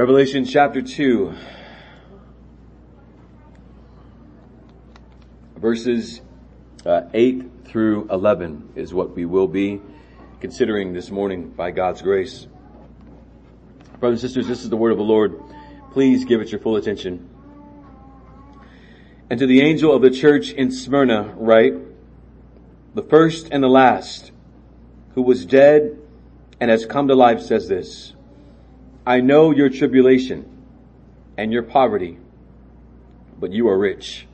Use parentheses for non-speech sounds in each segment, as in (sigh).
Revelation chapter 2, verses uh, 8 through 11 is what we will be considering this morning by God's grace. Brothers and sisters, this is the word of the Lord. Please give it your full attention. And to the angel of the church in Smyrna write, the first and the last, who was dead and has come to life says this, I know your tribulation and your poverty, but you are rich.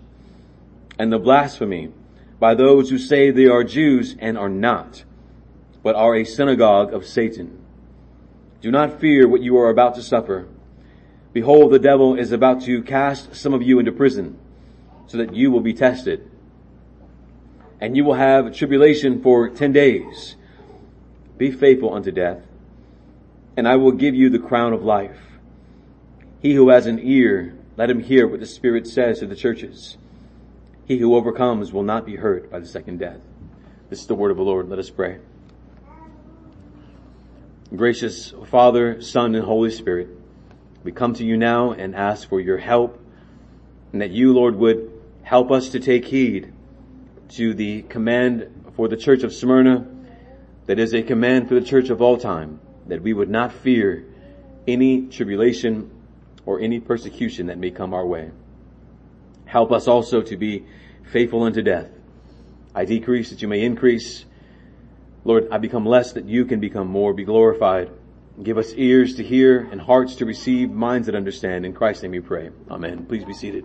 And the blasphemy by those who say they are Jews and are not, but are a synagogue of Satan. Do not fear what you are about to suffer. Behold, the devil is about to cast some of you into prison so that you will be tested. And you will have tribulation for ten days. Be faithful unto death and I will give you the crown of life. He who has an ear, let him hear what the Spirit says to the churches. He who overcomes will not be hurt by the second death. This is the word of the Lord. Let us pray. Gracious Father, Son, and Holy Spirit, we come to you now and ask for your help and that you, Lord, would help us to take heed to the command for the church of Smyrna that is a command for the church of all time that we would not fear any tribulation or any persecution that may come our way. Help us also to be faithful unto death. I decrease that you may increase. Lord, I become less that you can become more. Be glorified. Give us ears to hear and hearts to receive, minds that understand. In Christ's name we pray. Amen. Please be seated.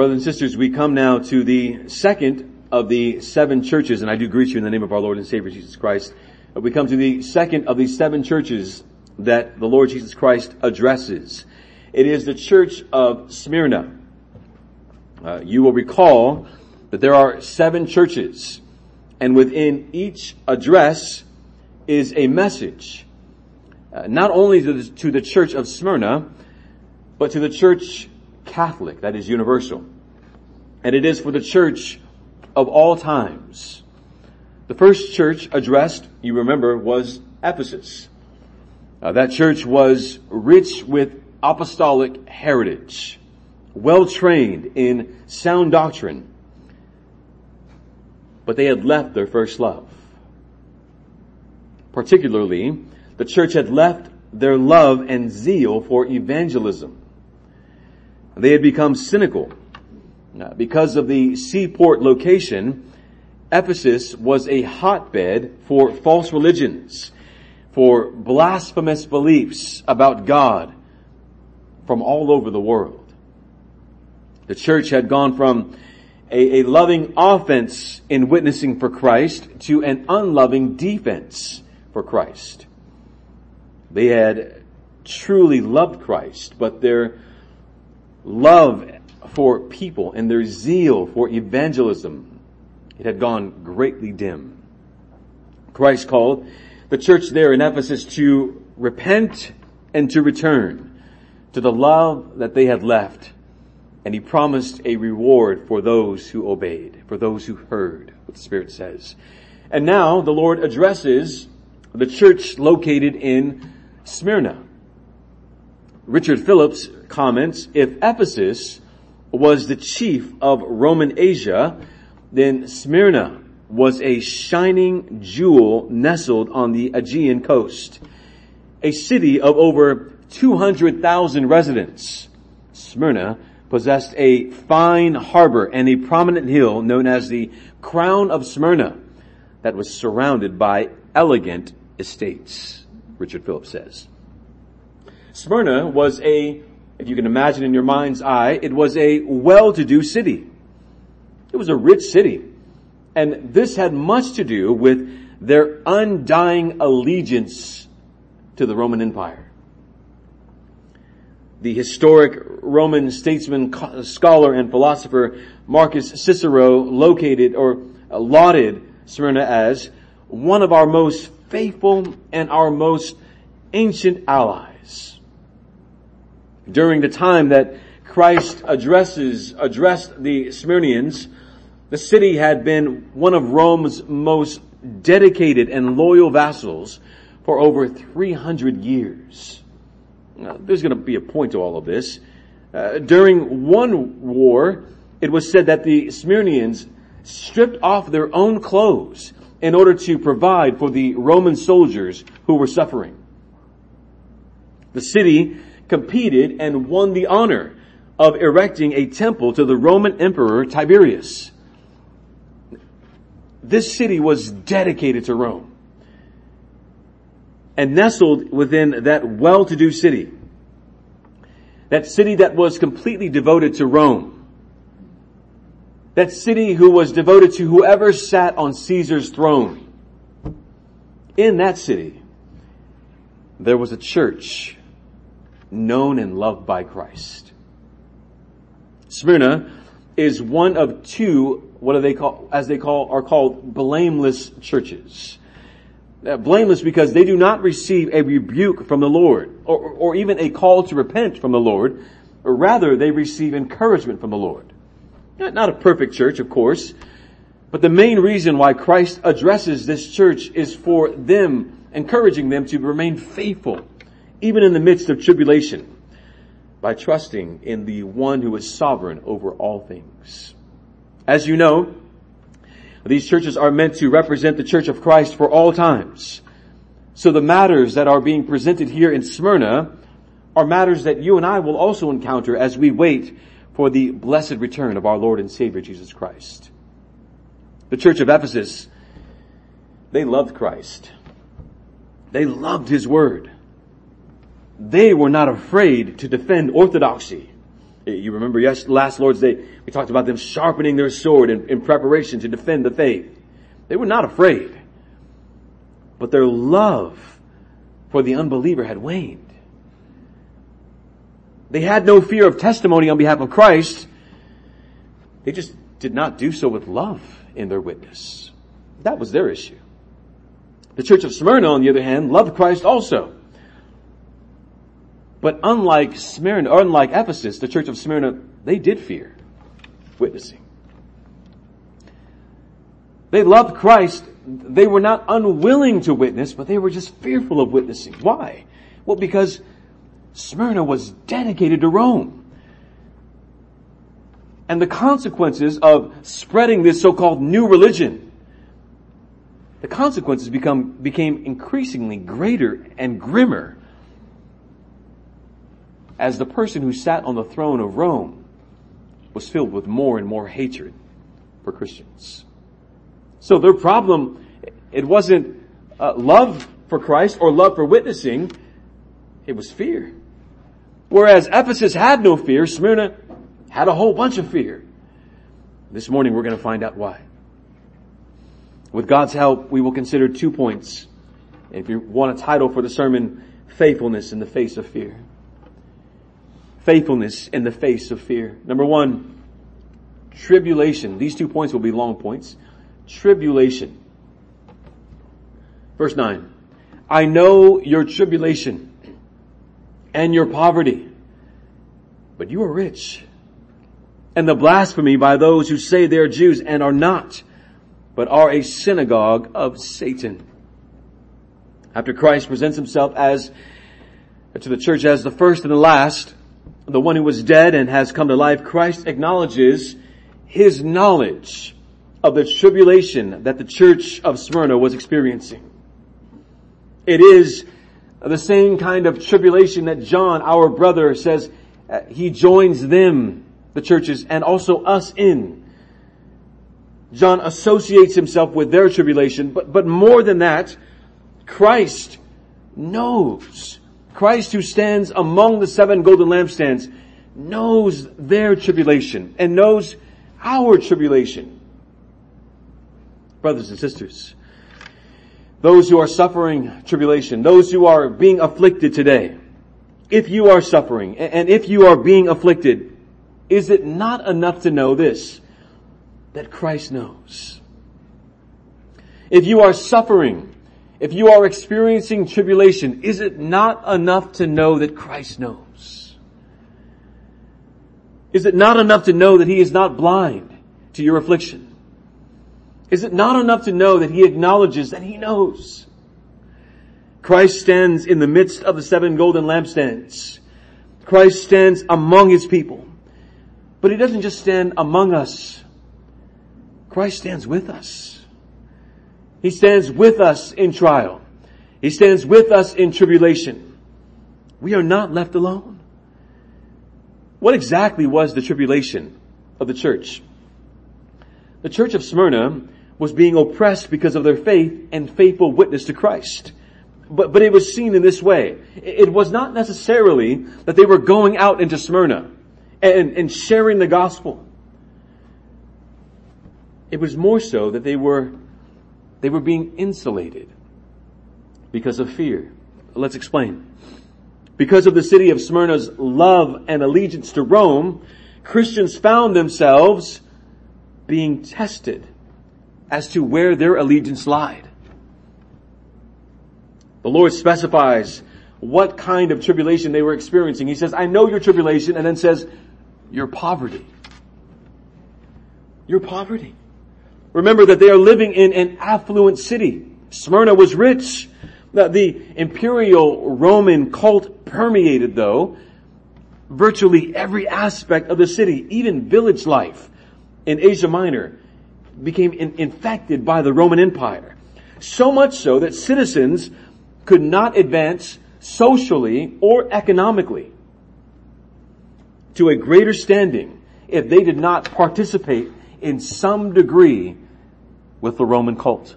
Brothers and sisters, we come now to the second of the seven churches, and I do greet you in the name of our Lord and Savior Jesus Christ. We come to the second of these seven churches that the Lord Jesus Christ addresses. It is the church of Smyrna. Uh, you will recall that there are seven churches, and within each address is a message, uh, not only to the, to the church of Smyrna, but to the church Catholic, that is universal. And it is for the church of all times. The first church addressed, you remember, was Ephesus. Uh, that church was rich with apostolic heritage, well trained in sound doctrine, but they had left their first love. Particularly, the church had left their love and zeal for evangelism. They had become cynical. Uh, because of the seaport location, Ephesus was a hotbed for false religions, for blasphemous beliefs about God from all over the world. The church had gone from a, a loving offense in witnessing for Christ to an unloving defense for Christ. They had truly loved Christ, but their love for people and their zeal for evangelism, it had gone greatly dim. Christ called the church there in Ephesus to repent and to return to the love that they had left. And he promised a reward for those who obeyed, for those who heard what the Spirit says. And now the Lord addresses the church located in Smyrna. Richard Phillips comments, if Ephesus was the chief of Roman Asia, then Smyrna was a shining jewel nestled on the Aegean coast. A city of over 200,000 residents. Smyrna possessed a fine harbor and a prominent hill known as the Crown of Smyrna that was surrounded by elegant estates, Richard Phillips says. Smyrna was a, if you can imagine in your mind's eye, it was a well-to-do city. It was a rich city. And this had much to do with their undying allegiance to the Roman Empire. The historic Roman statesman, scholar, and philosopher Marcus Cicero located or lauded Smyrna as one of our most faithful and our most ancient allies during the time that Christ addresses, addressed the Smyrnians, the city had been one of Rome's most dedicated and loyal vassals for over 300 years. Now, there's going to be a point to all of this. Uh, during one war, it was said that the Smyrnians stripped off their own clothes in order to provide for the Roman soldiers who were suffering. The city competed and won the honor of erecting a temple to the Roman Emperor Tiberius. This city was dedicated to Rome and nestled within that well-to-do city. That city that was completely devoted to Rome. That city who was devoted to whoever sat on Caesar's throne. In that city, there was a church known and loved by Christ. Smyrna is one of two, what do they call, as they call, are called blameless churches. Uh, blameless because they do not receive a rebuke from the Lord or, or even a call to repent from the Lord, or rather they receive encouragement from the Lord. Not a perfect church, of course, but the main reason why Christ addresses this church is for them, encouraging them to remain faithful, even in the midst of tribulation, by trusting in the one who is sovereign over all things. As you know, these churches are meant to represent the church of Christ for all times. So the matters that are being presented here in Smyrna are matters that you and I will also encounter as we wait for the blessed return of our Lord and Savior Jesus Christ. The church of Ephesus, they loved Christ. They loved His Word. They were not afraid to defend orthodoxy. Eh, you remember yes, last Lord's Day, we talked about them sharpening their sword in, in preparation to defend the faith. They were not afraid. But their love for the unbeliever had waned. They had no fear of testimony on behalf of Christ. They just did not do so with love in their witness. That was their issue. The church of Smyrna, on the other hand, loved Christ also. But unlike Smyrna, or unlike Ephesus, the church of Smyrna, they did fear witnessing. They loved Christ. They were not unwilling to witness, but they were just fearful of witnessing. Why? Well, because Smyrna was dedicated to Rome. And the consequences of spreading this so-called new religion, the consequences become, became increasingly greater and grimmer as the person who sat on the throne of Rome was filled with more and more hatred for Christians. So their problem, it wasn't uh, love for Christ or love for witnessing, it was fear. Whereas Ephesus had no fear, Smyrna had a whole bunch of fear. This morning we're going to find out why. With God's help, we will consider two points. If you want a title for the sermon, faithfulness in the face of fear. Faithfulness in the face of fear. Number one, tribulation. These two points will be long points. Tribulation. Verse 9. I know your tribulation and your poverty. But you are rich. And the blasphemy by those who say they are Jews and are not, but are a synagogue of Satan. After Christ presents himself as, to the church as the first and the last, the one who was dead and has come to life, Christ acknowledges his knowledge of the tribulation that the church of Smyrna was experiencing. It is the same kind of tribulation that John, our brother, says uh, he joins them, the churches, and also us in. John associates himself with their tribulation, but, but more than that, Christ knows. Christ who stands among the seven golden lampstands knows their tribulation and knows our tribulation. Brothers and sisters, those who are suffering tribulation, those who are being afflicted today, if you are suffering and if you are being afflicted, is it not enough to know this? That Christ knows. If you are suffering, if you are experiencing tribulation, is it not enough to know that Christ knows? Is it not enough to know that He is not blind to your affliction? Is it not enough to know that he acknowledges that he knows? Christ stands in the midst of the seven golden lampstands. Christ stands among his people. But he doesn't just stand among us. Christ stands with us. He stands with us in trial. He stands with us in tribulation. We are not left alone. What exactly was the tribulation of the church? The church of Smyrna was being oppressed because of their faith and faithful witness to Christ. But, but it was seen in this way. It was not necessarily that they were going out into Smyrna and, and sharing the gospel. It was more so that they were, they were being insulated because of fear. Let's explain. Because of the city of Smyrna's love and allegiance to Rome, Christians found themselves being tested as to where their allegiance lied. The Lord specifies what kind of tribulation they were experiencing. He says, I know your tribulation, and then says, your poverty. Your poverty. Remember that they are living in an affluent city. Smyrna was rich. The imperial Roman cult permeated though virtually every aspect of the city, even village life in Asia Minor became in, infected by the Roman Empire. So much so that citizens could not advance socially or economically to a greater standing if they did not participate in some degree with the Roman cult.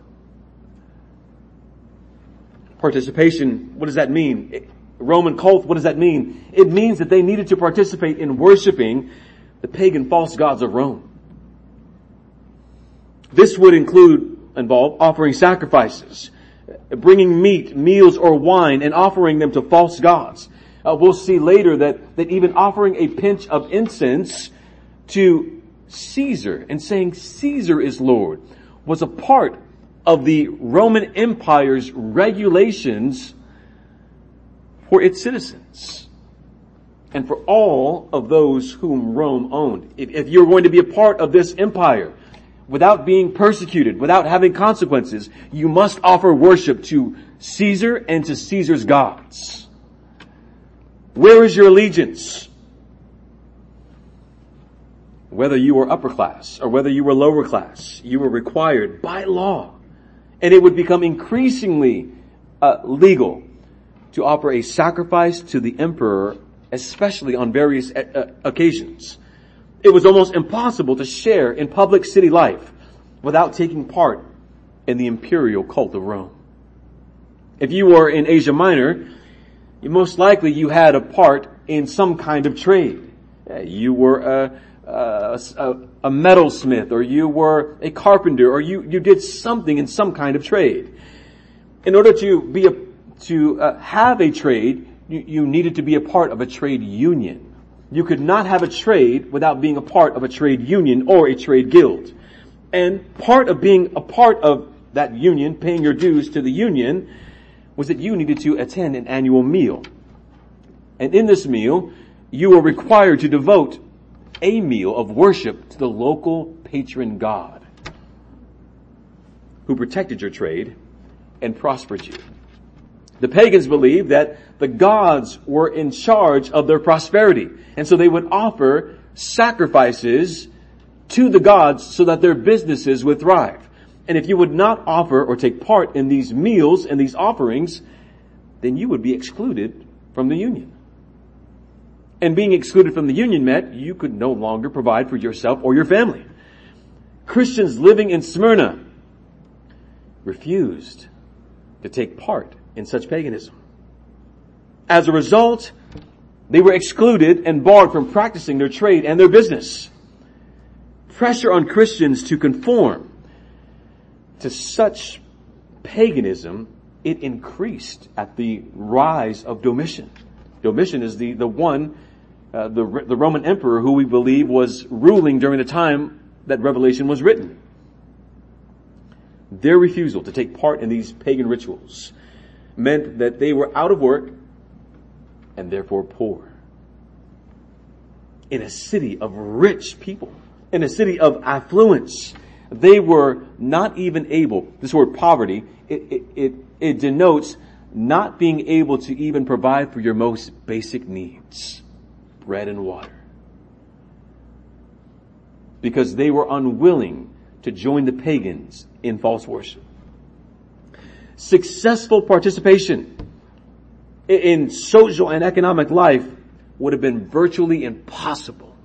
Participation, what does that mean? Roman cult, what does that mean? It means that they needed to participate in worshiping the pagan false gods of Rome. This would include, involve offering sacrifices, bringing meat, meals, or wine and offering them to false gods. Uh, we'll see later that, that even offering a pinch of incense to Caesar and saying Caesar is Lord was a part of the Roman Empire's regulations for its citizens and for all of those whom Rome owned. If, if you're going to be a part of this empire, without being persecuted, without having consequences, you must offer worship to Caesar and to Caesar's gods. Where is your allegiance? Whether you were upper class or whether you were lower class, you were required by law. And it would become increasingly uh, legal to offer a sacrifice to the emperor, especially on various uh, occasions. It was almost impossible to share in public city life without taking part in the imperial cult of Rome. If you were in Asia Minor, most likely you had a part in some kind of trade. Uh, you were a, a, a, metalsmith or you were a carpenter or you, you did something in some kind of trade. In order to be a, to uh, have a trade, you, you needed to be a part of a trade union. You could not have a trade without being a part of a trade union or a trade guild. And part of being a part of that union, paying your dues to the union, was that you needed to attend an annual meal. And in this meal, you were required to devote a meal of worship to the local patron god who protected your trade and prospered you. The pagans believed that the gods were in charge of their prosperity. And so they would offer sacrifices to the gods so that their businesses would thrive. And if you would not offer or take part in these meals and these offerings, then you would be excluded from the union. And being excluded from the union meant you could no longer provide for yourself or your family. Christians living in Smyrna refused to take part in such paganism. As a result, they were excluded and barred from practicing their trade and their business. Pressure on Christians to conform to such paganism, it increased at the rise of Domitian. Domitian is the, the one, uh, the, the Roman emperor who we believe was ruling during the time that Revelation was written. Their refusal to take part in these pagan rituals meant that they were out of work and therefore poor. In a city of rich people, in a city of affluence, they were not even able, this word poverty, it, it, it, it denotes not being able to even provide for your most basic needs. Bread and water. Because they were unwilling to join the pagans in false worship. Successful participation in social and economic life would have been virtually impossible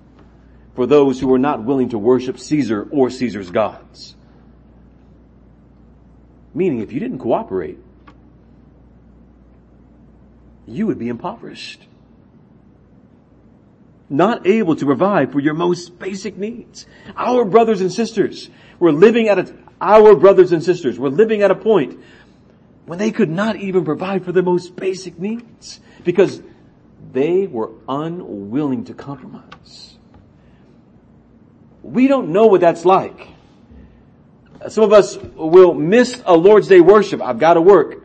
for those who were not willing to worship Caesar or Caesar's gods. Meaning if you didn't cooperate, you would be impoverished. Not able to provide for your most basic needs. Our brothers and sisters were living at a, our brothers and sisters were living at a point when they could not even provide for their most basic needs because they were unwilling to compromise. We don't know what that's like. Some of us will miss a Lord's Day worship. I've got to work.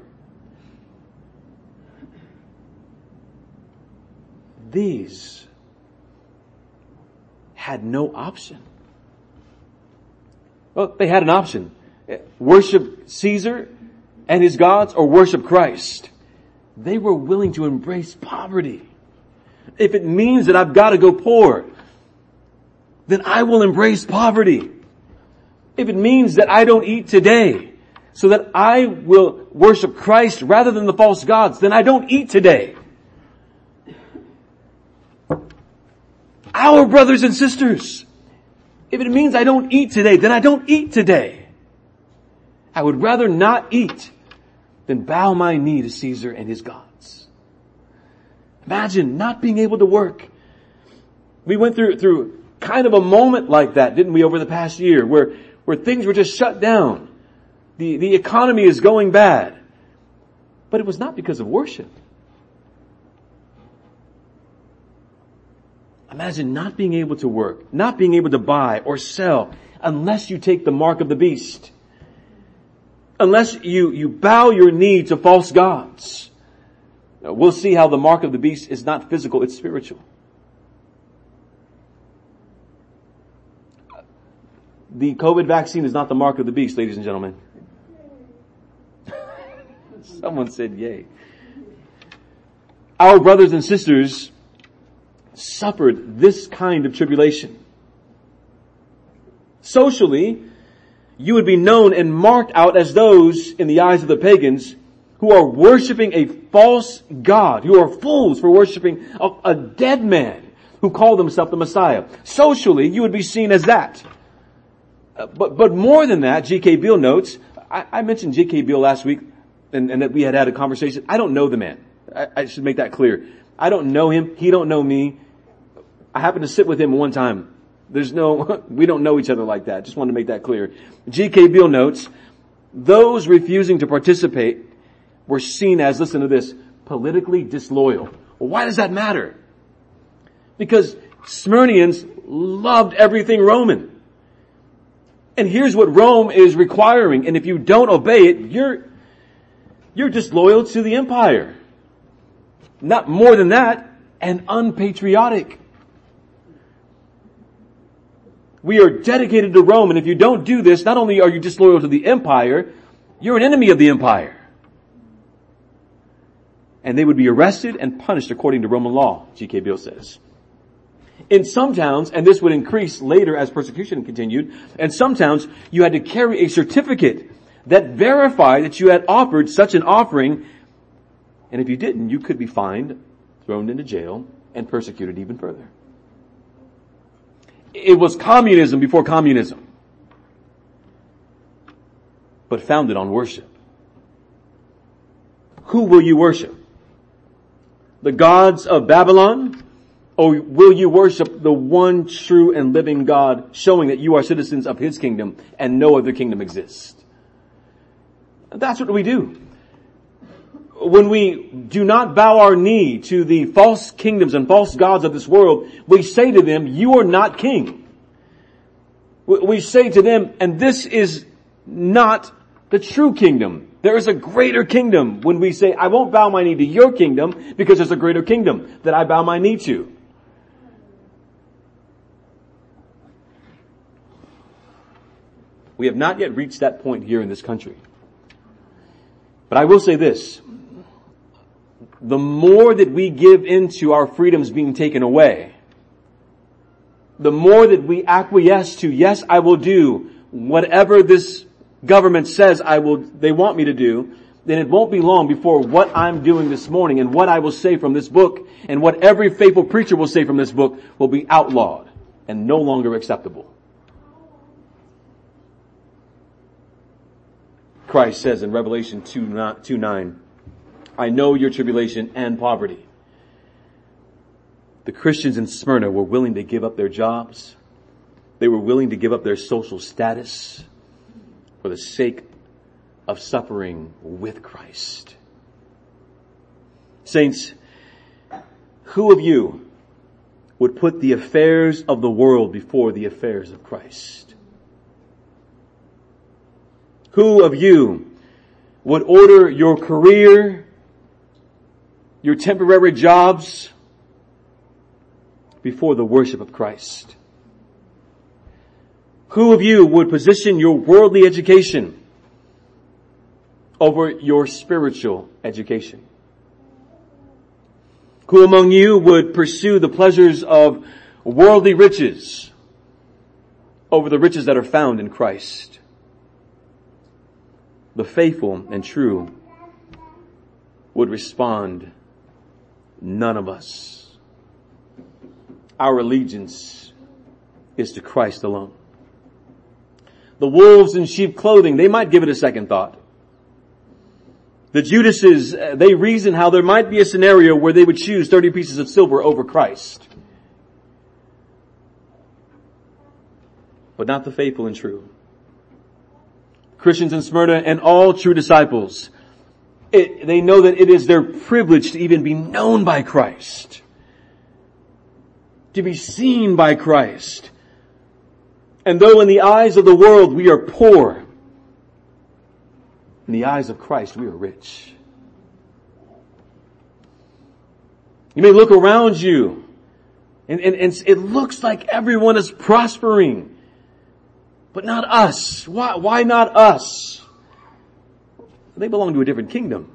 These had no option. Well, they had an option. Worship Caesar and his gods or worship Christ. They were willing to embrace poverty. If it means that I've got to go poor, then I will embrace poverty. If it means that I don't eat today, so that I will worship Christ rather than the false gods, then I don't eat today. Our brothers and sisters, if it means I don't eat today, then I don't eat today. I would rather not eat than bow my knee to Caesar and his gods. Imagine not being able to work. We went through, through kind of a moment like that, didn't we, over the past year where, where things were just shut down. The, the economy is going bad. But it was not because of worship. Imagine not being able to work, not being able to buy or sell unless you take the mark of the beast unless you, you bow your knee to false gods. We'll see how the mark of the beast is not physical, it's spiritual. The COVID vaccine is not the mark of the beast, ladies and gentlemen. (laughs) Someone said yay. Our brothers and sisters suffered this kind of tribulation. Socially, you would be known and marked out as those in the eyes of the pagans who are worshiping a false God, who are fools for worshiping a, dead man who called himself the Messiah. Socially, you would be seen as that. Uh, but, but more than that, G.K. Beale notes, I, I mentioned G.K. Beale last week and, and, that we had had a conversation. I don't know the man. I, I should make that clear. I don't know him. He don't know me. I happened to sit with him one time there's no, (laughs) we don't know each other like that. Just want to make that clear. G.K. Beale notes, those refusing to participate were seen as, listen to this, politically disloyal. Well, why does that matter? Because Smyrnians loved everything Roman. And here's what Rome is requiring, and if you don't obey it, you're, you're disloyal to the empire. Not more than that, and unpatriotic. We are dedicated to Rome, and if you don't do this, not only are you disloyal to the empire, you're an enemy of the empire. And they would be arrested and punished according to Roman law, G.K. Beale says. In some towns, and this would increase later as persecution continued, in some towns you had to carry a certificate that verified that you had offered such an offering, and if you didn't, you could be fined, thrown into jail, and persecuted even further. It was communism before communism. But founded on worship. Who will you worship? The gods of Babylon? Or will you worship the one true and living God, showing that you are citizens of His kingdom and no other kingdom exists? That's what we do when we do not bow our knee to the false kingdoms and false gods of this world, we say to them, you are not king. We say to them, and this is not the true kingdom. There is a greater kingdom when we say, I won't bow my knee to your kingdom because there's a greater kingdom that I bow my knee to. We have not yet reached that point here in this country. But I will say this. The more that we give into our freedoms being taken away, the more that we acquiesce to, yes, I will do whatever this government says I will, they want me to do, then it won't be long before what I'm doing this morning and what I will say from this book and what every faithful preacher will say from this book will be outlawed and no longer acceptable. Christ says in Revelation 2, 2 9, I know your tribulation and poverty. The Christians in Smyrna were willing to give up their jobs. They were willing to give up their social status for the sake of suffering with Christ. Saints, who of you would put the affairs of the world before the affairs of Christ? Who of you would order your career, your temporary jobs before the worship of Christ? Who of you would position your worldly education over your spiritual education? Who among you would pursue the pleasures of worldly riches over the riches that are found in Christ? The faithful and true would respond, none of us. Our allegiance is to Christ alone. The wolves in sheep clothing, they might give it a second thought. The Judases, uh, they reason how there might be a scenario where they would choose 30 pieces of silver over Christ. But not the faithful and true. Christians in Smyrna and all true disciples, it, they know that it is their privilege to even be known by Christ. To be seen by Christ. And though in the eyes of the world we are poor, in the eyes of Christ, we are rich. You may look around you and, and, and it looks like everyone is prospering, but not us. Why, why not us? They belong to a different kingdom.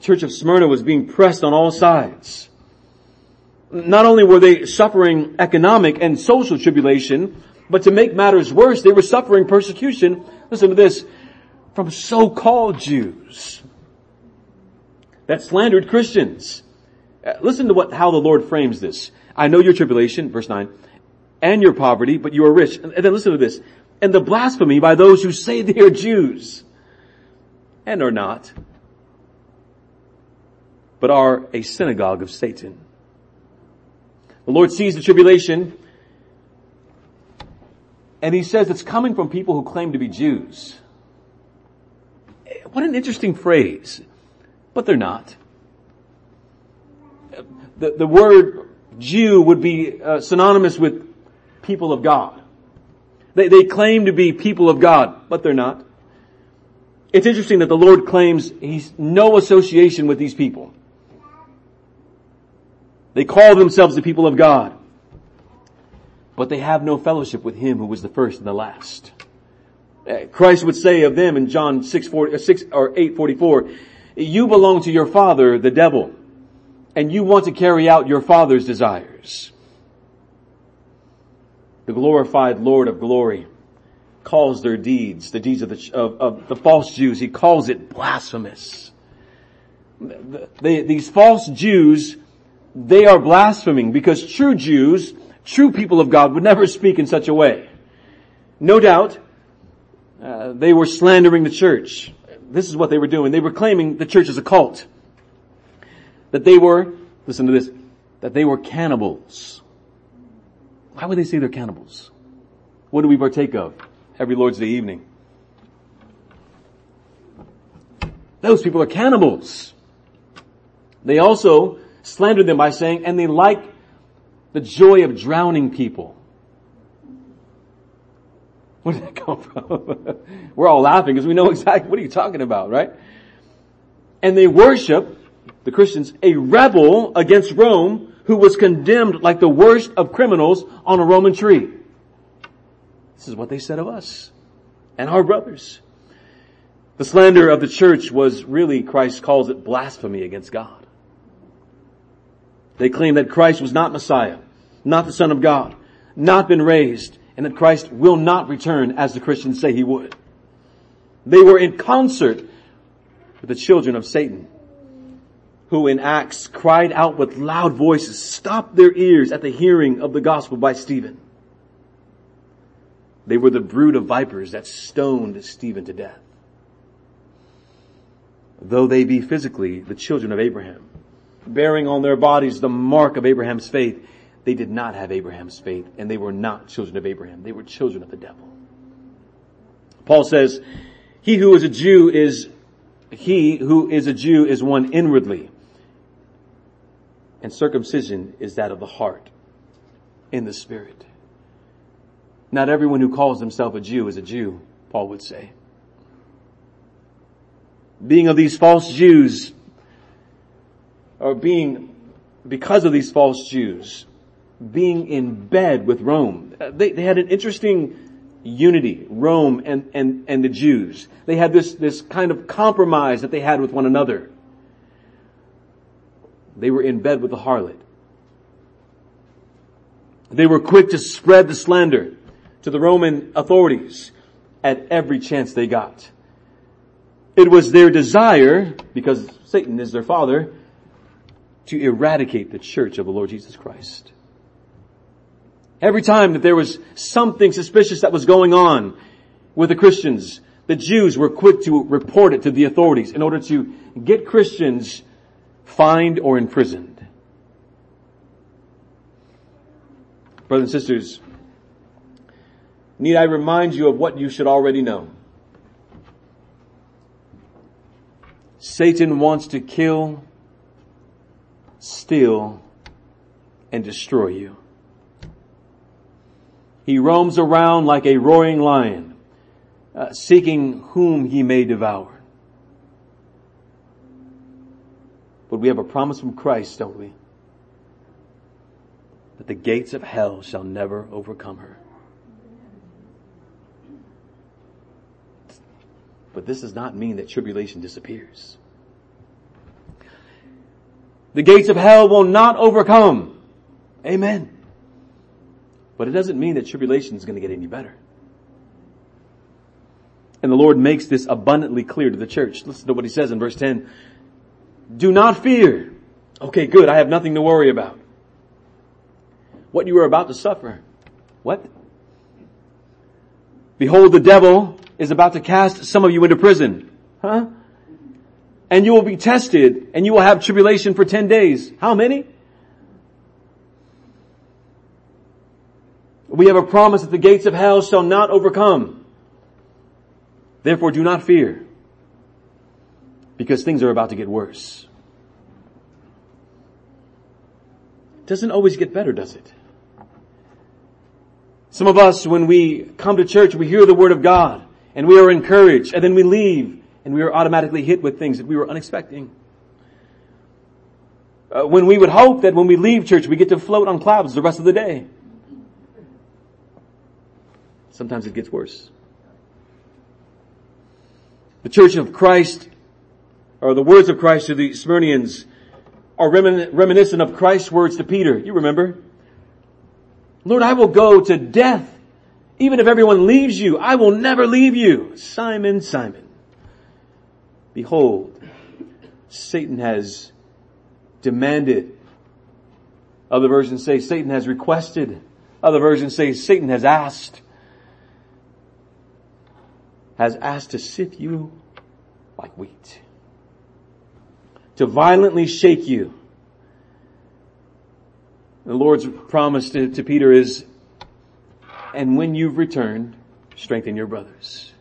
Church of Smyrna was being pressed on all sides. Not only were they suffering economic and social tribulation, but to make matters worse, they were suffering persecution, listen to this, from so-called Jews that slandered Christians. Uh, listen to what, how the Lord frames this. I know your tribulation, verse 9, and your poverty, but you are rich. And then listen to this. And the blasphemy by those who say they are Jews and are not, but are a synagogue of Satan. The Lord sees the tribulation and he says it's coming from people who claim to be Jews. What an interesting phrase. But they're not. The, the word Jew would be uh, synonymous with people of God. They, they claim to be people of God, but they're not. It's interesting that the Lord claims He's no association with these people. They call themselves the people of God but they have no fellowship with him who was the first and the last. Uh, Christ would say of them in John 6, 40, uh, 6 or 8, 44, you belong to your father, the devil, and you want to carry out your father's desires. The glorified Lord of glory calls their deeds, the deeds of the, of, of the false Jews, he calls it blasphemous. They, these false Jews, they are blaspheming because true Jews true people of God would never speak in such a way. No doubt, uh, they were slandering the church. This is what they were doing. They were claiming the church is a cult. That they were, listen to this, that they were cannibals. Why would they say they're cannibals? What do we partake of every Lord's Day evening? Those people are cannibals. They also slandered them by saying, and they like the joy of drowning people. Where did that come from? (laughs) We're all laughing because we know exactly what are you talking about, right? And they worship, the Christians, a rebel against Rome who was condemned like the worst of criminals on a Roman tree. This is what they said of us and our brothers. The slander of the church was really, Christ calls it blasphemy against God. They claimed that Christ was not Messiah, not the Son of God, not been raised, and that Christ will not return as the Christians say he would. They were in concert with the children of Satan, who in Acts cried out with loud voices, stopped their ears at the hearing of the gospel by Stephen. They were the brood of vipers that stoned Stephen to death. Though they be physically the children of Abraham, bearing on their bodies the mark of Abraham's faith, they did not have Abraham's faith and they were not children of Abraham. They were children of the devil. Paul says, he who is a Jew is, he who is a Jew is one inwardly. And circumcision is that of the heart in the spirit. Not everyone who calls himself a Jew is a Jew, Paul would say. Being of these false Jews, or being, because of these false Jews, being in bed with Rome. They, they had an interesting unity, Rome and, and, and the Jews. They had this, this kind of compromise that they had with one another. They were in bed with the harlot. They were quick to spread the slander to the Roman authorities at every chance they got. It was their desire, because Satan is their father, to eradicate the church of the Lord Jesus Christ. Every time that there was something suspicious that was going on with the Christians, the Jews were quick to report it to the authorities in order to get Christians fined or imprisoned. Brothers and sisters, need I remind you of what you should already know? Satan wants to kill, steal, and destroy you. He roams around like a roaring lion, uh, seeking whom he may devour. But we have a promise from Christ, don't we? That the gates of hell shall never overcome her. But this does not mean that tribulation disappears. The gates of hell will not overcome. Amen. But it doesn't mean that tribulation is going to get any better. And the Lord makes this abundantly clear to the church. Listen to what he says in verse 10. Do not fear. Okay, good. I have nothing to worry about. What you are about to suffer. What? Behold, the devil is about to cast some of you into prison. Huh? And you will be tested and you will have tribulation for 10 days. How many? We have a promise that the gates of hell shall not overcome. Therefore do not fear. Because things are about to get worse. It doesn't always get better, does it? Some of us, when we come to church, we hear the word of God and we are encouraged and then we leave and we are automatically hit with things that we were unexpecting. Uh, when we would hope that when we leave church, we get to float on clouds the rest of the day. Sometimes it gets worse. The church of Christ, or the words of Christ to the Smyrnians, are reminiscent of Christ's words to Peter. You remember? Lord, I will go to death. Even if everyone leaves you, I will never leave you. Simon, Simon. Behold, Satan has demanded. Other versions say Satan has requested. Other versions say Satan has asked has asked to sift you like wheat. To violently shake you. The Lord's promise to, to Peter is, and when you've returned, strengthen your brothers.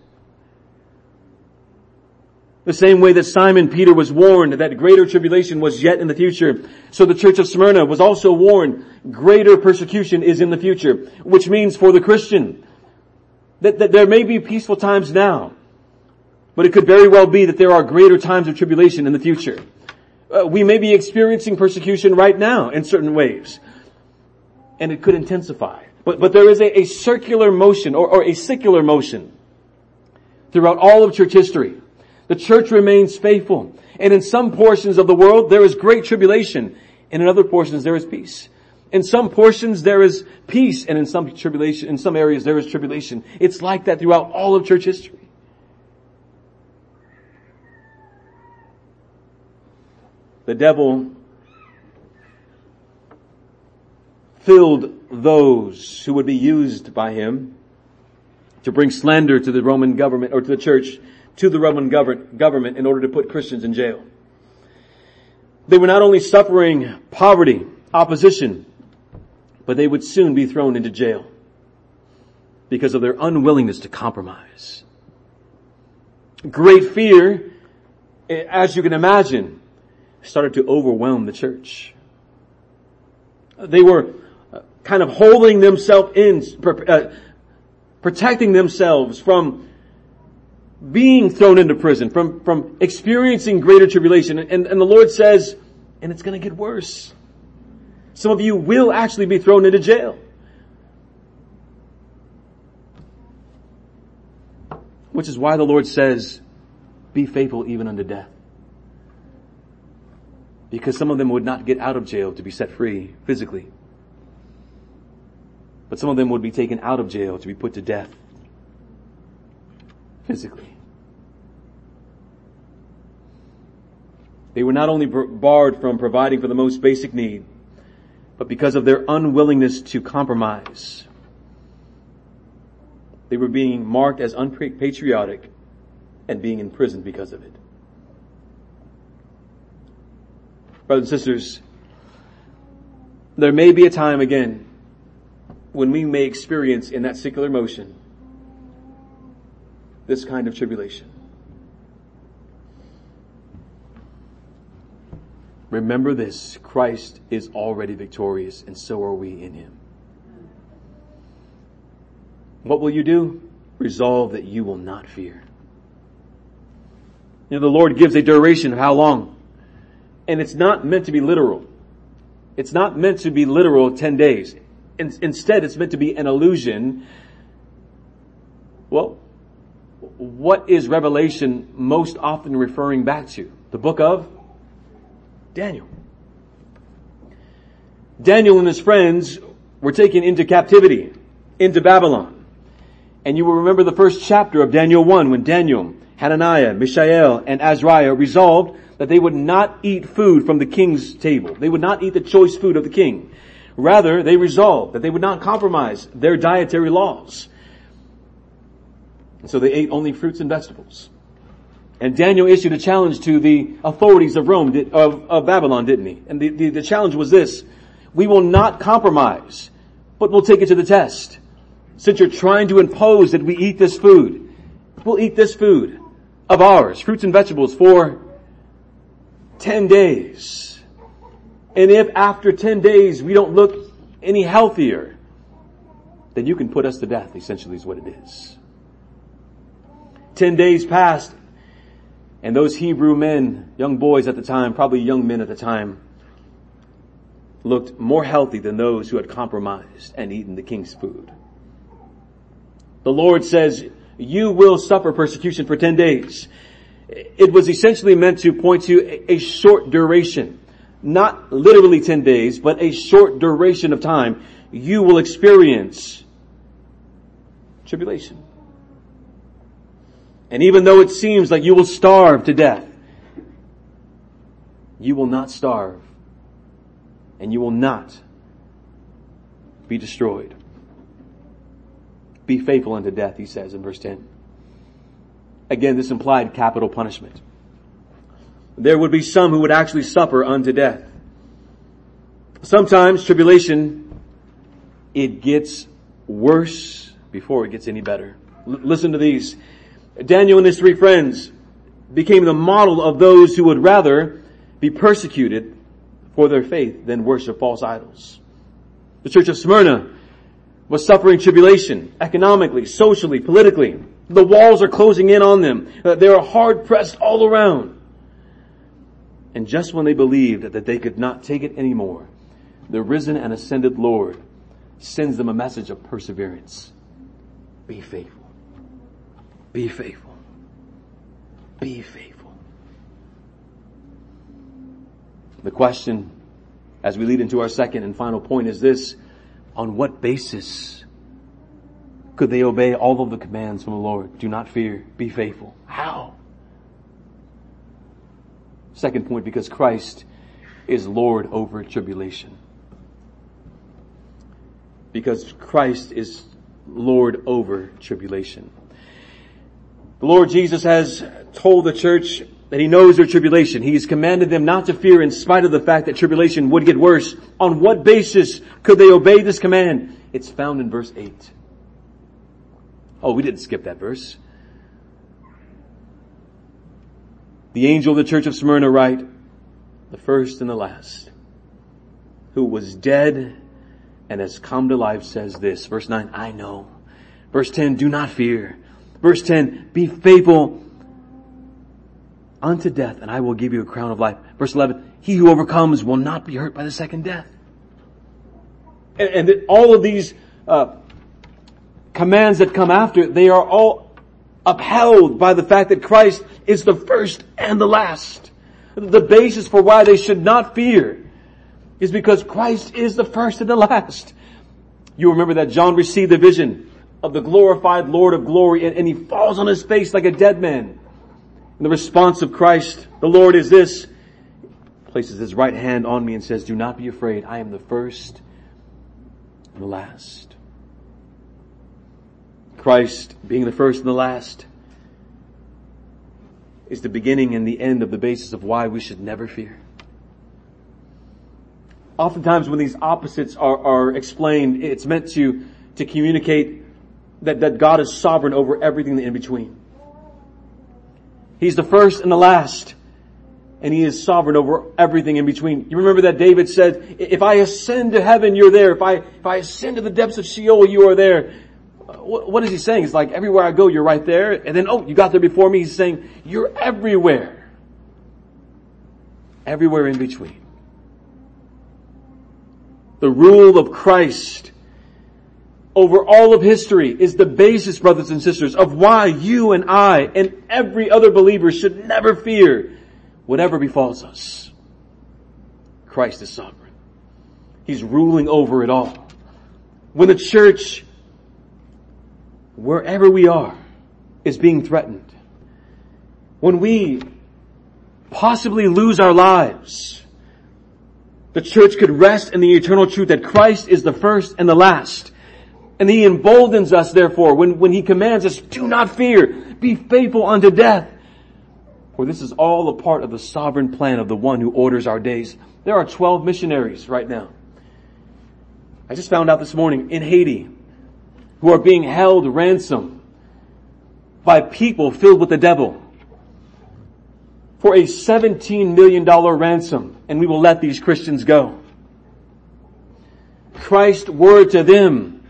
The same way that Simon Peter was warned that greater tribulation was yet in the future, so the church of Smyrna was also warned greater persecution is in the future, which means for the Christian, that, that there may be peaceful times now, but it could very well be that there are greater times of tribulation in the future. Uh, we may be experiencing persecution right now in certain ways, and it could intensify. But, but there is a, a circular motion or, or a secular motion throughout all of church history. The church remains faithful. And in some portions of the world, there is great tribulation. And in other portions, there is peace. In some portions, there is peace. And in some tribulation, in some areas, there is tribulation. It's like that throughout all of church history. The devil filled those who would be used by him to bring slander to the Roman government or to the church, to the Roman government in order to put Christians in jail. They were not only suffering poverty, opposition, but they would soon be thrown into jail because of their unwillingness to compromise. Great fear, as you can imagine, started to overwhelm the church. They were uh, kind of holding themselves in, uh, protecting themselves from being thrown into prison, from, from experiencing greater tribulation. And, and the Lord says, and it's going to get worse. Some of you will actually be thrown into jail. Which is why the Lord says, be faithful even unto death because some of them would not get out of jail to be set free physically. But some of them would be taken out of jail to be put to death physically. They were not only barred from providing for the most basic need, but because of their unwillingness to compromise, they were being marked as unpatriotic and being imprisoned because of it. Brothers and sisters, there may be a time again when we may experience in that secular motion this kind of tribulation. Remember this, Christ is already victorious and so are we in Him. What will you do? Resolve that you will not fear. You know, the Lord gives a duration of how long? And it's not meant to be literal. It's not meant to be literal 10 days. In, instead, it's meant to be an illusion. Well, what is Revelation most often referring back to? The book of Daniel. Daniel and his friends were taken into captivity, into Babylon. And you will remember the first chapter of Daniel 1 when Daniel, Hananiah, Mishael, and Azariah resolved that they would not eat food from the king's table. They would not eat the choice food of the king. Rather, they resolved that they would not compromise their dietary laws. And so they ate only fruits and vegetables. And Daniel issued a challenge to the authorities of Rome, of, of Babylon, didn't he? And the, the, the challenge was this. We will not compromise, but we'll take it to the test. Since you're trying to impose that we eat this food, we'll eat this food of ours, fruits and vegetables, for 10 days. And if after 10 days we don't look any healthier, then you can put us to death, essentially is what it is. 10 days passed, and those Hebrew men, young boys at the time, probably young men at the time, looked more healthy than those who had compromised and eaten the king's food. The Lord says, you will suffer persecution for 10 days it was essentially meant to point to a short duration. Not literally 10 days, but a short duration of time. You will experience tribulation. And even though it seems like you will starve to death, you will not starve. And you will not be destroyed. Be faithful unto death, he says in verse 10. Again, this implied capital punishment. There would be some who would actually suffer unto death. Sometimes tribulation, it gets worse before it gets any better. L- listen to these. Daniel and his three friends became the model of those who would rather be persecuted for their faith than worship false idols. The church of Smyrna was suffering tribulation economically, socially, politically. The walls are closing in on them. Uh, they are hard pressed all around. And just when they believed that they could not take it anymore, the risen and ascended Lord sends them a message of perseverance. Be faithful. Be faithful. Be faithful. The question as we lead into our second and final point is this, on what basis could they obey all of the commands from the Lord? Do not fear, be faithful. How? Second point, because Christ is Lord over tribulation. Because Christ is Lord over tribulation. The Lord Jesus has told the church that He knows their tribulation. He's commanded them not to fear in spite of the fact that tribulation would get worse. On what basis could they obey this command? It's found in verse 8. Oh, we didn't skip that verse. The angel of the church of Smyrna write, the first and the last, who was dead and has come to life says this. Verse 9, I know. Verse 10, do not fear. Verse 10, be faithful unto death and I will give you a crown of life. Verse 11, he who overcomes will not be hurt by the second death. And, and all of these uh, commands that come after, they are all upheld by the fact that Christ is the first and the last. The basis for why they should not fear is because Christ is the first and the last. You remember that John received the vision of the glorified Lord of glory and, and he falls on his face like a dead man. And the response of Christ, the Lord is this, places his right hand on me and says, do not be afraid. I am the first and the last. Christ being the first and the last is the beginning and the end of the basis of why we should never fear. Oftentimes when these opposites are, are explained, it's meant to, to communicate that, that God is sovereign over everything in between. He's the first and the last. And He is sovereign over everything in between. You remember that David said, if I ascend to heaven, you're there. If I, if I ascend to the depths of Sheol, you are there. What, is he saying? It's like everywhere I go, you're right there. And then, oh, you got there before me. He's saying, you're everywhere. Everywhere in between. The rule of Christ over all of history is the basis, brothers and sisters, of why you and I and every other believer should never fear whatever befalls us. Christ is sovereign. He's ruling over it all. When the church, wherever we are, is being threatened, when we possibly lose our lives, the church could rest in the eternal truth that Christ is the first and the last and he emboldens us therefore when, when he commands us, do not fear, be faithful unto death. For this is all a part of the sovereign plan of the one who orders our days. There are 12 missionaries right now. I just found out this morning in Haiti who are being held ransom by people filled with the devil for a $17 million ransom and we will let these Christians go. Christ's word to them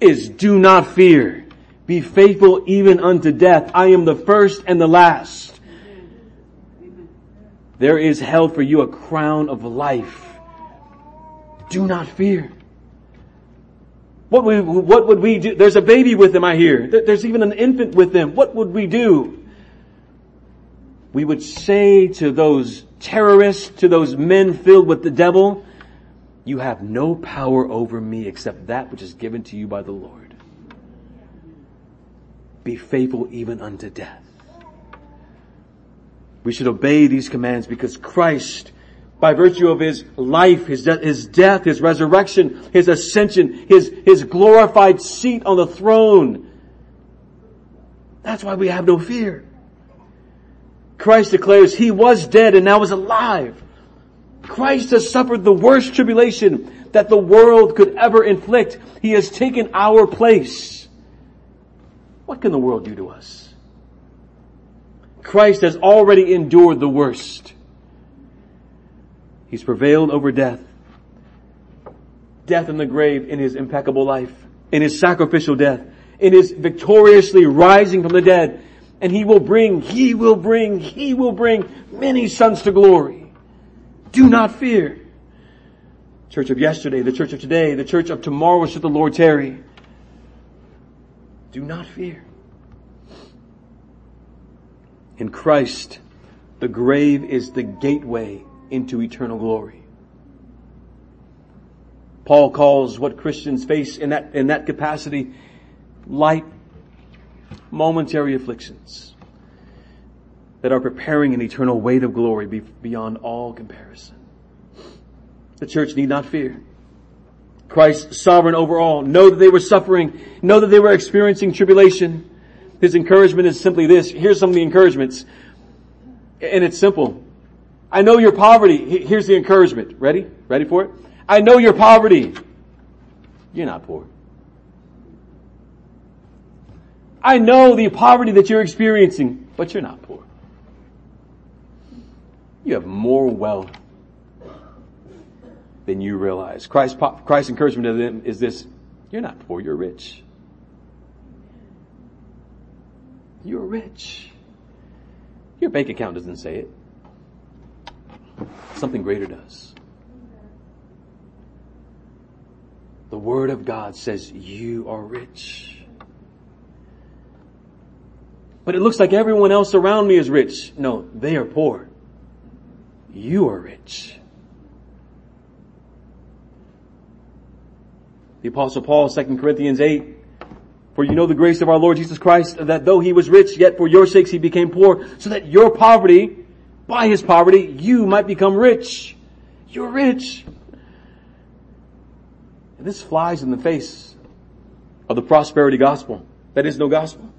is do not fear. Be faithful even unto death. I am the first and the last. There is held for you a crown of life. Do not fear. What would, what would we do? There's a baby with them, I hear. There's even an infant with them. What would we do? We would say to those terrorists, to those men filled with the devil, you have no power over me except that which is given to you by the Lord. Be faithful even unto death. We should obey these commands because Christ, by virtue of His life, His, de- his death, His resurrection, His ascension, His, His glorified seat on the throne, that's why we have no fear. Christ declares He was dead and now is alive. Christ has suffered the worst tribulation that the world could ever inflict. He has taken our place. What can the world do to us? Christ has already endured the worst. He's prevailed over death. Death in the grave in his impeccable life, in his sacrificial death, in his victoriously rising from the dead. And he will bring, he will bring, he will bring many sons to glory. Do not fear. Church of yesterday, the church of today, the church of tomorrow should the Lord tarry. Do not fear. In Christ, the grave is the gateway into eternal glory. Paul calls what Christians face in that, in that capacity light, momentary afflictions that are preparing an eternal weight of glory beyond all comparison. The church need not fear. Christ sovereign over all. Know that they were suffering. Know that they were experiencing tribulation. His encouragement is simply this. Here's some of the encouragements. And it's simple. I know your poverty. Here's the encouragement. Ready? Ready for it? I know your poverty. You're not poor. I know the poverty that you're experiencing, but you're not poor. You have more wealth than you realize. Christ, Christ's encouragement to them is this, you're not poor, you're rich. You're rich. Your bank account doesn't say it. Something greater does. The Word of God says you are rich. But it looks like everyone else around me is rich. No, they are poor. You are rich. The apostle Paul, 2 Corinthians 8, for you know the grace of our Lord Jesus Christ, that though he was rich, yet for your sakes he became poor, so that your poverty, by his poverty, you might become rich. You're rich. And this flies in the face of the prosperity gospel. That is no gospel.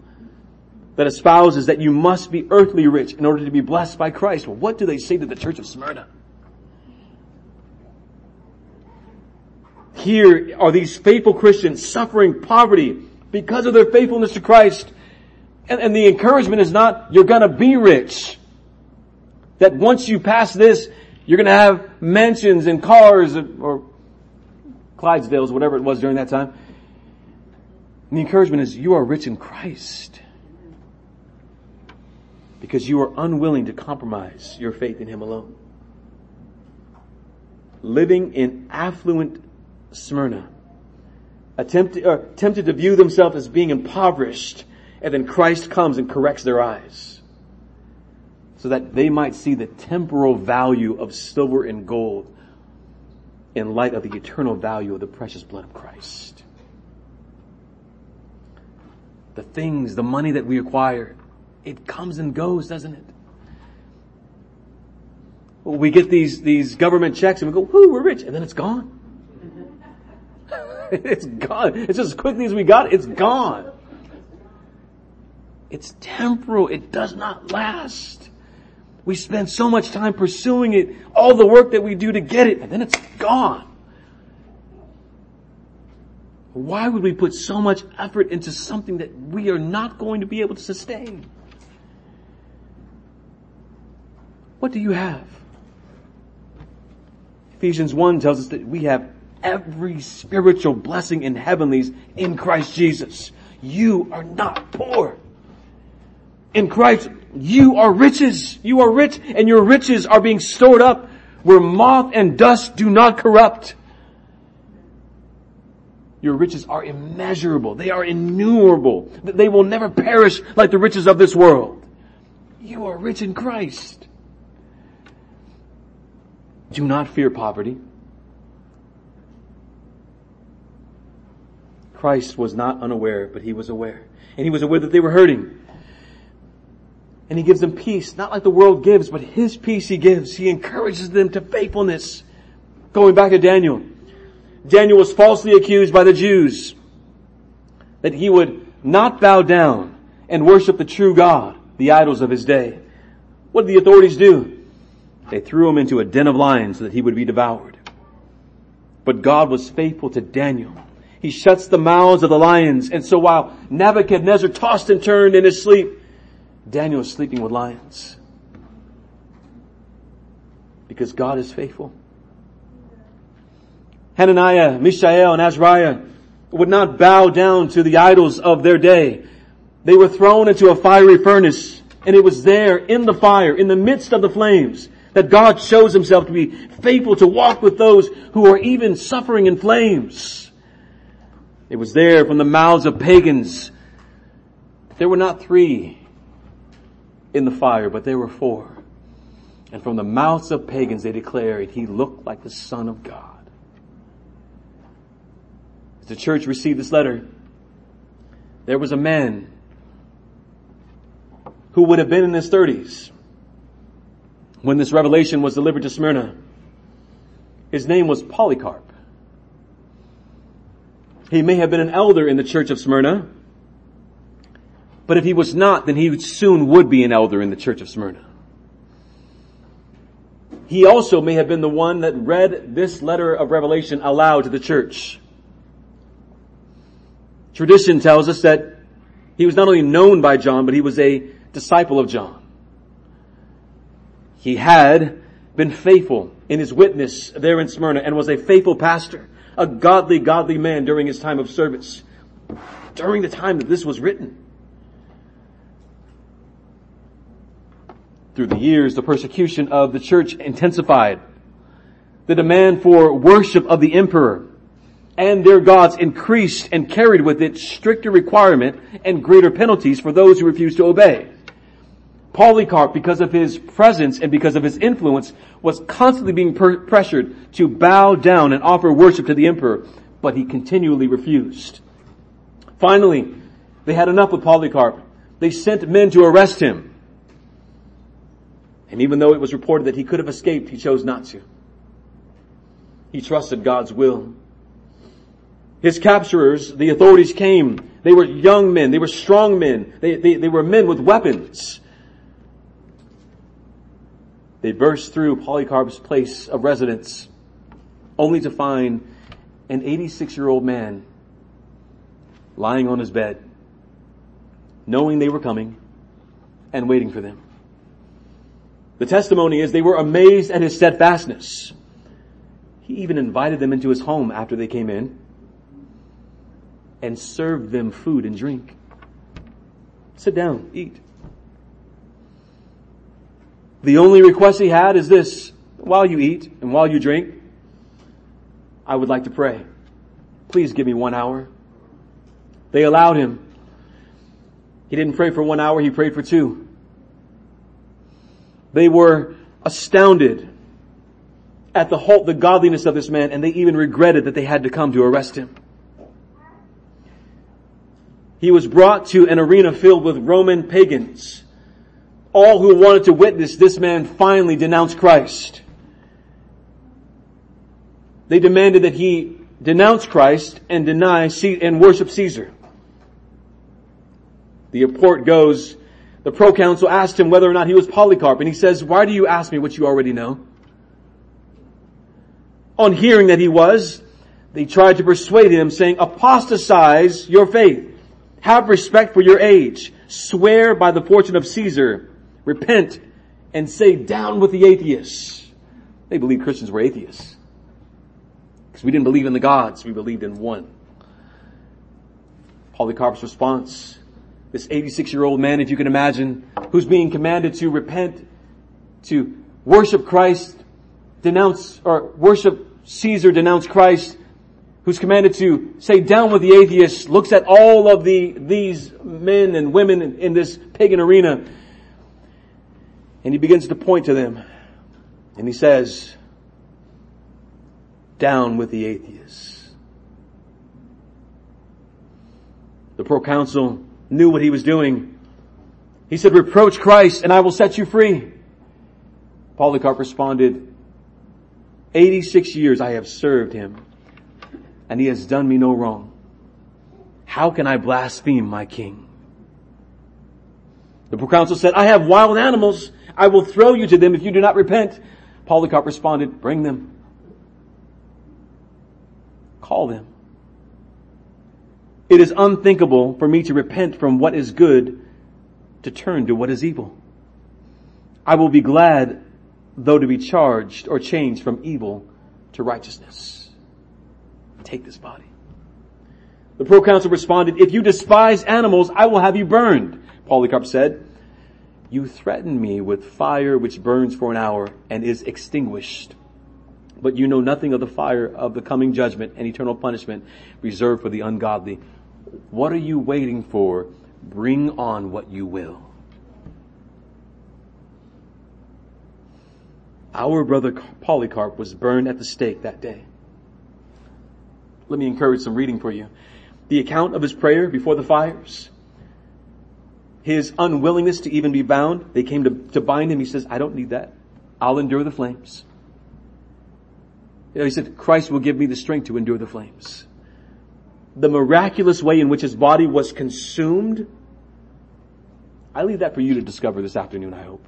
That espouses that you must be earthly rich in order to be blessed by Christ. Well, what do they say to the church of Smyrna? Here are these faithful Christians suffering poverty because of their faithfulness to Christ. And, and the encouragement is not, you're gonna be rich. That once you pass this, you're gonna have mansions and cars or Clydesdales, whatever it was during that time. And the encouragement is, you are rich in Christ. Because you are unwilling to compromise your faith in Him alone. Living in affluent Smyrna, attempted, tempted to view themselves as being impoverished, and then Christ comes and corrects their eyes so that they might see the temporal value of silver and gold in light of the eternal value of the precious blood of Christ. The things, the money that we acquire, it comes and goes, doesn't it? We get these, these government checks and we go, whoo, we're rich, and then it's gone. (laughs) it's gone. It's just as quickly as we got it, it's gone. It's temporal. It does not last. We spend so much time pursuing it, all the work that we do to get it, and then it's gone. Why would we put so much effort into something that we are not going to be able to sustain? What do you have? Ephesians 1 tells us that we have every spiritual blessing in heavenlies in Christ Jesus. You are not poor. In Christ, you are riches. You are rich and your riches are being stored up where moth and dust do not corrupt. Your riches are immeasurable. They are innumerable. They will never perish like the riches of this world. You are rich in Christ. Do not fear poverty. Christ was not unaware, but he was aware. And he was aware that they were hurting. And he gives them peace, not like the world gives, but his peace he gives. He encourages them to faithfulness. Going back to Daniel. Daniel was falsely accused by the Jews that he would not bow down and worship the true God, the idols of his day. What did the authorities do? They threw him into a den of lions so that he would be devoured. But God was faithful to Daniel he shuts the mouths of the lions. And so while Nebuchadnezzar tossed and turned in his sleep, Daniel is sleeping with lions. Because God is faithful. Hananiah, Mishael, and Azariah would not bow down to the idols of their day. They were thrown into a fiery furnace, and it was there in the fire, in the midst of the flames, that God shows himself to be faithful to walk with those who are even suffering in flames. It was there from the mouths of pagans. There were not three in the fire, but there were four. And from the mouths of pagans they declared he looked like the son of God. As the church received this letter, there was a man who would have been in his thirties when this revelation was delivered to Smyrna. His name was Polycarp. He may have been an elder in the church of Smyrna, but if he was not, then he soon would be an elder in the church of Smyrna. He also may have been the one that read this letter of Revelation aloud to the church. Tradition tells us that he was not only known by John, but he was a disciple of John. He had been faithful in his witness there in Smyrna and was a faithful pastor, a godly, godly man during his time of service, during the time that this was written. Through the years, the persecution of the church intensified. The demand for worship of the emperor and their gods increased and carried with it stricter requirement and greater penalties for those who refused to obey. Polycarp, because of his presence and because of his influence, was constantly being per- pressured to bow down and offer worship to the emperor, but he continually refused. Finally, they had enough with Polycarp. They sent men to arrest him. And even though it was reported that he could have escaped, he chose not to. He trusted God's will. His capturers, the authorities came. They were young men. They were strong men. They, they, they were men with weapons. They burst through Polycarp's place of residence only to find an 86 year old man lying on his bed, knowing they were coming and waiting for them. The testimony is they were amazed at his steadfastness. He even invited them into his home after they came in and served them food and drink. Sit down, eat. The only request he had is this, while you eat and while you drink, I would like to pray. Please give me one hour. They allowed him. He didn't pray for one hour, he prayed for two. They were astounded at the whole, the godliness of this man and they even regretted that they had to come to arrest him. He was brought to an arena filled with Roman pagans all who wanted to witness this man finally denounce Christ. They demanded that he denounce Christ and deny and worship Caesar. The report goes, the proconsul asked him whether or not he was Polycarp, and he says, why do you ask me what you already know? On hearing that he was, they tried to persuade him saying, apostatize your faith. Have respect for your age. Swear by the fortune of Caesar repent, and say, down with the atheists. They believed Christians were atheists. Because we didn't believe in the gods, we believed in one. Polycarp's response, this 86 year old man, if you can imagine, who's being commanded to repent, to worship Christ, denounce, or worship Caesar, denounce Christ, who's commanded to say down with the atheists, looks at all of the, these men and women in, in this pagan arena and he begins to point to them. And he says, down with the atheists. The proconsul knew what he was doing. He said, reproach Christ and I will set you free. Polycarp responded, 86 years I have served him and he has done me no wrong. How can I blaspheme my king? The proconsul said, I have wild animals I will throw you to them if you do not repent. Polycarp responded, bring them. Call them. It is unthinkable for me to repent from what is good to turn to what is evil. I will be glad though to be charged or changed from evil to righteousness. Take this body. The proconsul responded, if you despise animals, I will have you burned. Polycarp said, you threaten me with fire which burns for an hour and is extinguished. But you know nothing of the fire of the coming judgment and eternal punishment reserved for the ungodly. What are you waiting for? Bring on what you will. Our brother Polycarp was burned at the stake that day. Let me encourage some reading for you. The account of his prayer before the fires, his unwillingness to even be bound, they came to, to bind him. He says, I don't need that. I'll endure the flames. He said, Christ will give me the strength to endure the flames. The miraculous way in which his body was consumed, I leave that for you to discover this afternoon, I hope.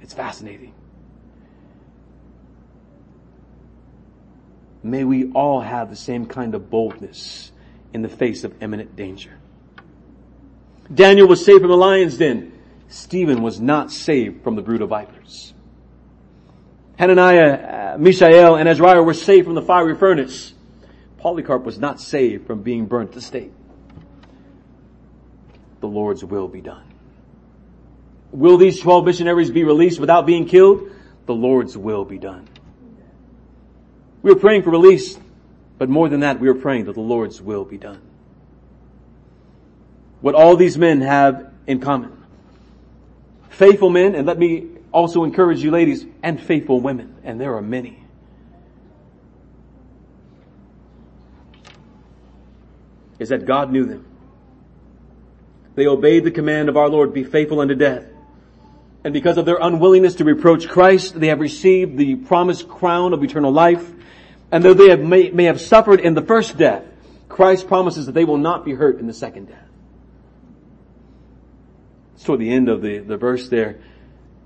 It's fascinating. May we all have the same kind of boldness in the face of imminent danger. Daniel was saved from the lion's den. Stephen was not saved from the brood of vipers. Hananiah, uh, Mishael, and Azariah were saved from the fiery furnace. Polycarp was not saved from being burnt to stake. The Lord's will be done. Will these 12 missionaries be released without being killed? The Lord's will be done. We are praying for release, but more than that, we are praying that the Lord's will be done what all these men have in common. Faithful men, and let me also encourage you ladies, and faithful women, and there are many. Is that God knew them. They obeyed the command of our Lord, be faithful unto death. And because of their unwillingness to reproach Christ, they have received the promised crown of eternal life. And though they have, may, may have suffered in the first death, Christ promises that they will not be hurt in the second death It's toward the end of the, the verse there.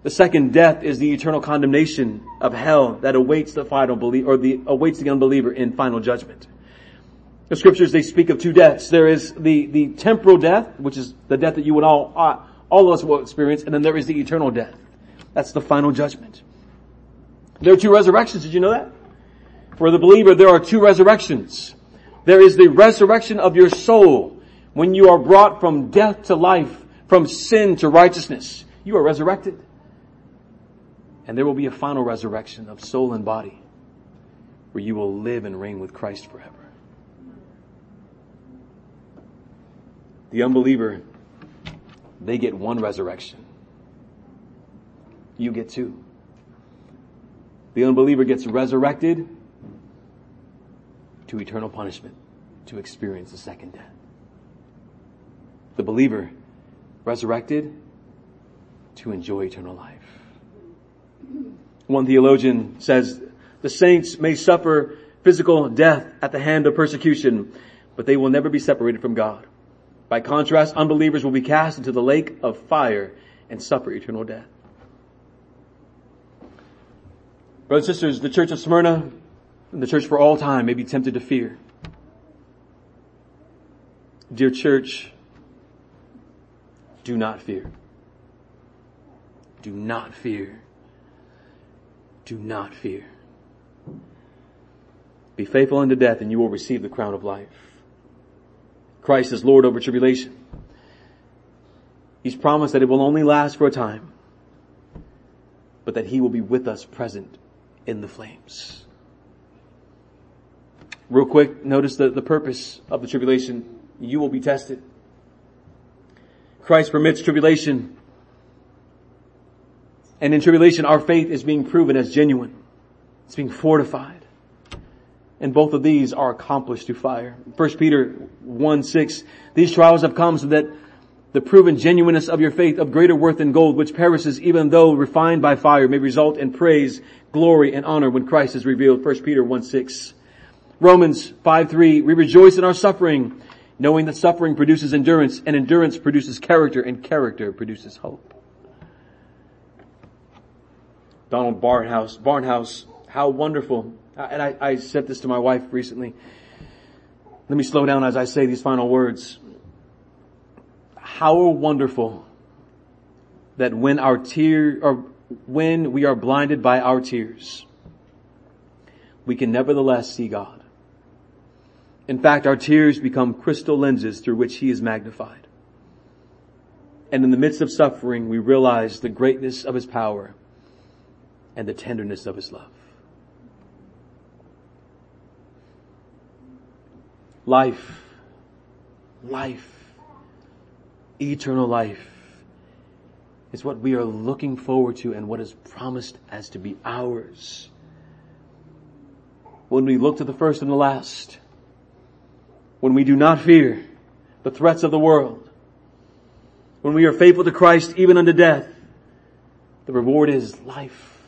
The second death is the eternal condemnation of hell that awaits the final believer, or the, awaits the unbeliever in final judgment. The scriptures, they speak of two deaths. There is the, the temporal death, which is the death that you would all, uh, all of us will experience, and then there is the eternal death. That's the final judgment. There are two resurrections. Did you know that? For the believer, there are two resurrections. There is the resurrection of your soul when you are brought from death to life from sin to righteousness. You are resurrected. And there will be a final resurrection of soul and body where you will live and reign with Christ forever. The unbeliever, they get one resurrection. You get two. The unbeliever gets resurrected to eternal punishment to experience the second death. The believer resurrected to enjoy eternal life. One theologian says the saints may suffer physical death at the hand of persecution, but they will never be separated from God. By contrast, unbelievers will be cast into the lake of fire and suffer eternal death. Brothers and sisters, the church of Smyrna and the church for all time may be tempted to fear. Dear church, do not fear. Do not fear. Do not fear. Be faithful unto death and you will receive the crown of life. Christ is Lord over tribulation. He's promised that it will only last for a time, but that He will be with us present in the flames. Real quick, notice the, the purpose of the tribulation. You will be tested. Christ permits tribulation. And in tribulation, our faith is being proven as genuine. It's being fortified. And both of these are accomplished through fire. 1 Peter 1 6, these trials have come so that the proven genuineness of your faith of greater worth than gold, which perishes even though refined by fire, may result in praise, glory, and honor when Christ is revealed. 1 Peter 1 6. Romans 5 3, we rejoice in our suffering, knowing that suffering produces endurance and endurance produces character and character produces hope. Donald Barnhouse, Barnhouse, how wonderful. Uh, and I, I said this to my wife recently. Let me slow down as I say these final words. How wonderful that when our tear, or when we are blinded by our tears, we can nevertheless see God. In fact, our tears become crystal lenses through which He is magnified. And in the midst of suffering, we realize the greatness of His power and the tenderness of His love. Life, life, eternal life is what we are looking forward to and what is promised as to be ours. When we look to the first and the last, when we do not fear the threats of the world, when we are faithful to Christ even unto death, the reward is life.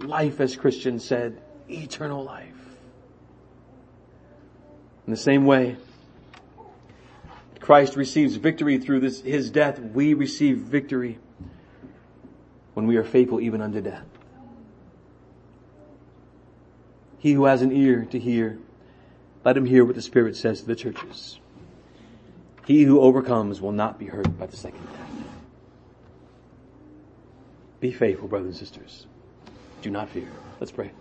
Life, as Christians said, eternal life. In the same way, Christ receives victory through this, his death. We receive victory when we are faithful even unto death. He who has an ear to hear, let him hear what the Spirit says to the churches. He who overcomes will not be hurt by the second death. Be faithful, brothers and sisters. Do not fear. Let's pray.